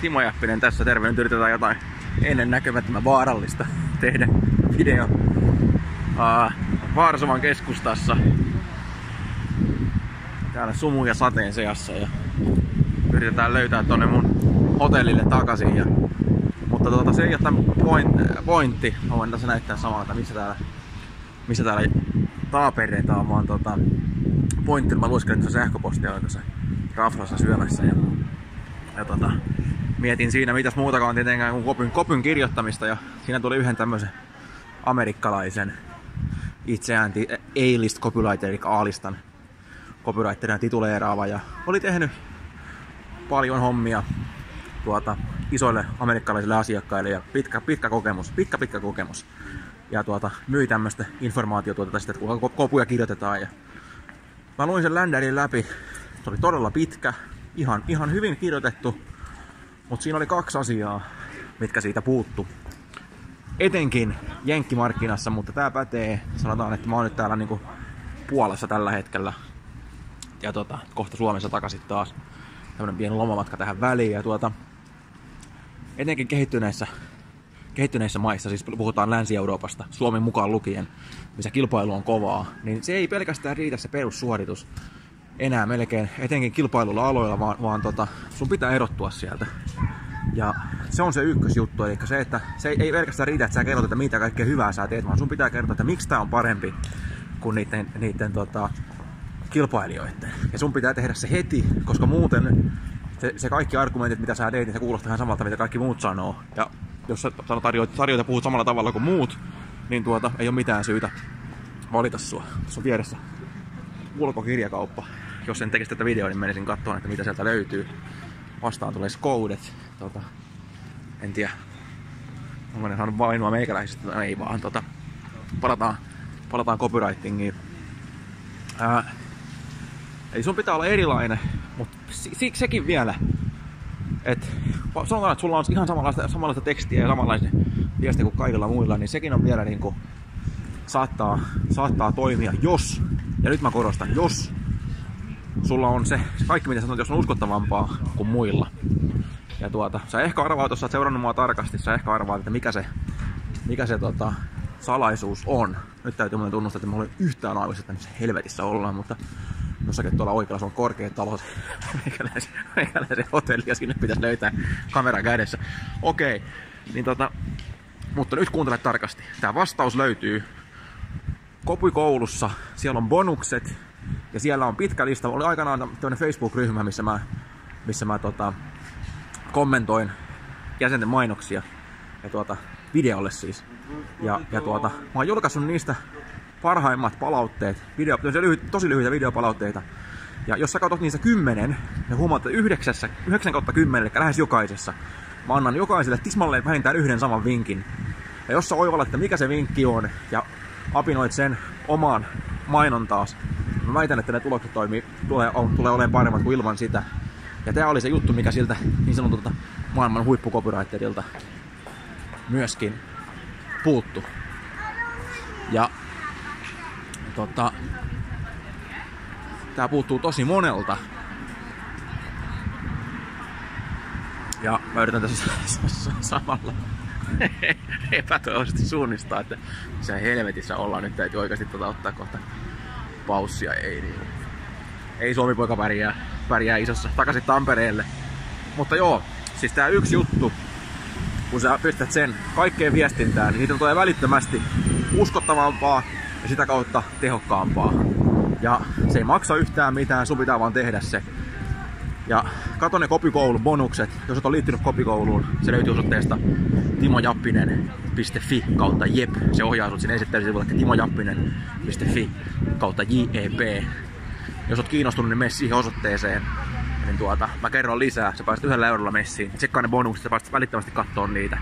Timo Jäppinen tässä, terve. Nyt yritetään jotain ennen näkemättömän vaarallista tehdä video uh, Varsovan keskustassa. Täällä sumu ja sateen seassa ja yritetään löytää tonne mun hotellille takaisin. Ja, mutta tuota, se ei ole tämän point, pointti. Voin tässä näyttää samalla, että missä täällä, missä täällä taaperetaan, vaan tota, pointti, mä luiskelin tuossa sähköpostia, oliko se raflassa syömässä. Ja, ja tota, mietin siinä mitäs muutakaan tietenkään kuin kopyn, kopyn kirjoittamista ja siinä tuli yhden tämmöisen amerikkalaisen itseään A-list copywriter, eli A-listan copywriterina tituleeraava ja oli tehnyt paljon hommia tuota, isoille amerikkalaisille asiakkaille ja pitkä, pitkä kokemus, pitkä pitkä kokemus. Ja tuota, myi tämmöistä informaatiotuotetta sitten, että kuinka kopuja kirjoitetaan. Ja mä luin sen länderin läpi. Se oli todella pitkä, ihan, ihan hyvin kirjoitettu, mutta siinä oli kaksi asiaa, mitkä siitä puuttu. Etenkin jenkkimarkkinassa, mutta tämä pätee, sanotaan, että mä oon nyt täällä niinku Puolassa tällä hetkellä. Ja tota, kohta Suomessa takaisin taas. Tämmönen pieni lomamatka tähän väliin. Ja tuota, etenkin kehittyneissä, kehittyneissä maissa, siis puhutaan Länsi-Euroopasta, Suomen mukaan lukien, missä kilpailu on kovaa, niin se ei pelkästään riitä se perussuoritus enää melkein, etenkin kilpailulla aloilla, vaan, vaan tota, sun pitää erottua sieltä. Ja se on se ykkösjuttu, eli se, että se ei pelkästään riitä, että sä kerrot, että mitä kaikkea hyvää sä teet, vaan sun pitää kertoa, että miksi tää on parempi kuin niiden, niiden tota, kilpailijoiden. Ja sun pitää tehdä se heti, koska muuten se, se kaikki argumentit, mitä sä teet, niin se kuulostaa ihan samalta, mitä kaikki muut sanoo. Ja jos sä sanot tarjoita, tarjoita puhut samalla tavalla kuin muut, niin tuota, ei ole mitään syytä valita sua. Tuossa on vieressä ulkokirjakauppa. Jos en tekisi tätä videoa, niin menisin katsomaan, että mitä sieltä löytyy. Vastaan tulee skoudet. Tota, en tiedä, onko ne saanut vainoa meikäläisistä, no ei vaan. Tota, palataan, palataan copywritingiin. Ää, eli sun pitää olla erilainen, mutta se, sekin vielä, että sanotaan, että sulla on ihan samanlaista, samanlaista tekstiä ja samanlaista viestiä kuin kaikilla muilla, niin sekin on vielä niin kuin, saattaa, saattaa toimia, jos, ja nyt mä korostan, jos sulla on se, kaikki mitä sanot, jos on uskottavampaa kuin muilla. Ja tuota, sä ehkä arvaat, jos sä oot seurannut mua tarkasti, sä ehkä arvaat, että mikä se, mikä se tota, salaisuus on. Nyt täytyy muuten tunnustaa, että mä olen yhtään aivoissa, että missä helvetissä ollaan, mutta jossakin tuolla oikealla on korkeat talot, meikäläisen, meikäläisen hotelli ja sinne pitäisi löytää kamera kädessä. Okei, niin tota, mutta nyt kuuntele tarkasti. Tämä vastaus löytyy Kopikoulussa. Siellä on bonukset ja siellä on pitkä lista. Oli aikanaan tämmöinen Facebook-ryhmä, missä mä, missä mä tota, kommentoin jäsenten mainoksia ja tuota, videolle siis. Ja, ja tuota, mä oon julkaissut niistä parhaimmat palautteet, video, lyhyt, tosi lyhyitä videopalautteita. Ja jos sä katsot niistä kymmenen, ja huomaat, että yhdeksässä, 9 kautta 10, eli lähes jokaisessa, mä annan jokaiselle tismalleen vähintään yhden saman vinkin. Ja jos sä oivallat, että mikä se vinkki on, ja apinoit sen omaan mainontaas, mä väitän, että ne tulokset toimii, tulee, tulee olemaan paremmat kuin ilman sitä. Ja tämä oli se juttu, mikä siltä niin sanotulta maailman huippukopywriterilta myöskin puuttu. Ja tota, tää puuttuu tosi monelta. Ja mä yritän tässä samalla epätoivoisesti suunnistaa, että se helvetissä ollaan. Nyt täytyy oikeasti tota ottaa kohta paussia. Ei, niin, ei Suomi poika pärjää, pärjää isossa takaisin Tampereelle. Mutta joo, siis tää yksi juttu, kun sä pistät sen kaikkeen viestintään, niin siitä tulee välittömästi uskottavampaa ja sitä kautta tehokkaampaa. Ja se ei maksa yhtään mitään, sun pitää vaan tehdä se. Ja kato ne kopikoulun bonukset, jos et ole liittynyt kopikouluun, se löytyy osoitteesta timojappinen.fi kautta jep. Se ohjaa sinut sinne että timojappinen.fi kautta jep. Jos oot kiinnostunut, niin mene siihen osoitteeseen. Niin tuota, mä kerron lisää, sä pääset yhdellä eurolla messiin. Tsekkaa ne bonukset, sä pääset välittömästi kattoon niitä.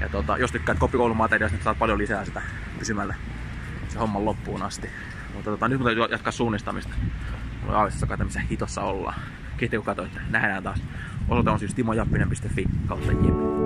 Ja tuota, jos tykkäät kopikoulumateriaalista, niin saat paljon lisää sitä pysymällä se homman loppuun asti. Mutta tuota, nyt mä täytyy jatkaa suunnistamista. Mulla on aavistussakaan, missä hitossa ollaan. Kiitti kun katsoitte. Nähdään taas. Osoite on siis timojappinen.fi kautta jep.